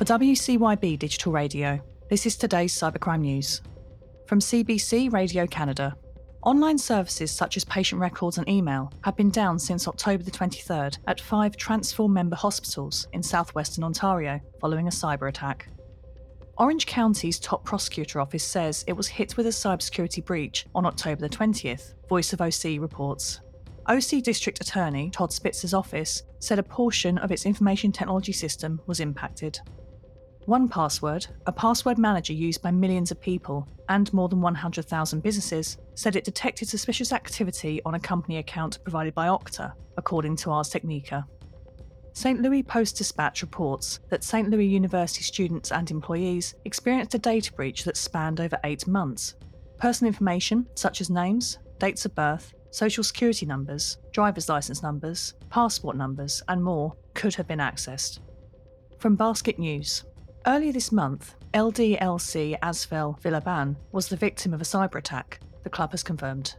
For WCYB Digital Radio, this is today's cybercrime news. From CBC Radio Canada, online services such as patient records and email have been down since October the 23rd at five Transform member hospitals in southwestern Ontario following a cyber attack. Orange County's top prosecutor office says it was hit with a cybersecurity breach on October the 20th, Voice of OC reports. OC District Attorney Todd Spitzer's office said a portion of its information technology system was impacted. 1Password, a password manager used by millions of people and more than 100,000 businesses, said it detected suspicious activity on a company account provided by Okta, according to Ars Technica. St. Louis Post Dispatch reports that St. Louis University students and employees experienced a data breach that spanned over eight months. Personal information, such as names, dates of birth, social security numbers, driver's license numbers, passport numbers, and more, could have been accessed. From Basket News Earlier this month, LDLC Asvel Villeurbanne was the victim of a cyber attack, the club has confirmed.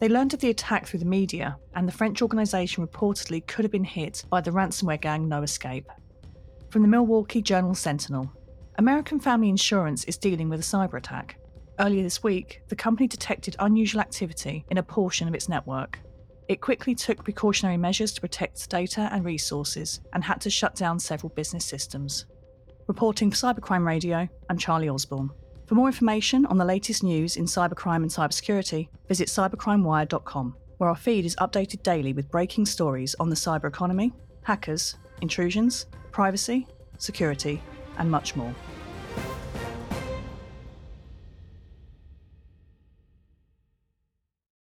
They learned of the attack through the media, and the French organisation reportedly could have been hit by the ransomware gang No Escape. From the Milwaukee Journal Sentinel American Family Insurance is dealing with a cyber attack. Earlier this week, the company detected unusual activity in a portion of its network. It quickly took precautionary measures to protect data and resources and had to shut down several business systems. Reporting for Cybercrime Radio, I'm Charlie Osborne. For more information on the latest news in cybercrime and cybersecurity, visit cybercrimewire.com, where our feed is updated daily with breaking stories on the cyber economy, hackers, intrusions, privacy, security, and much more.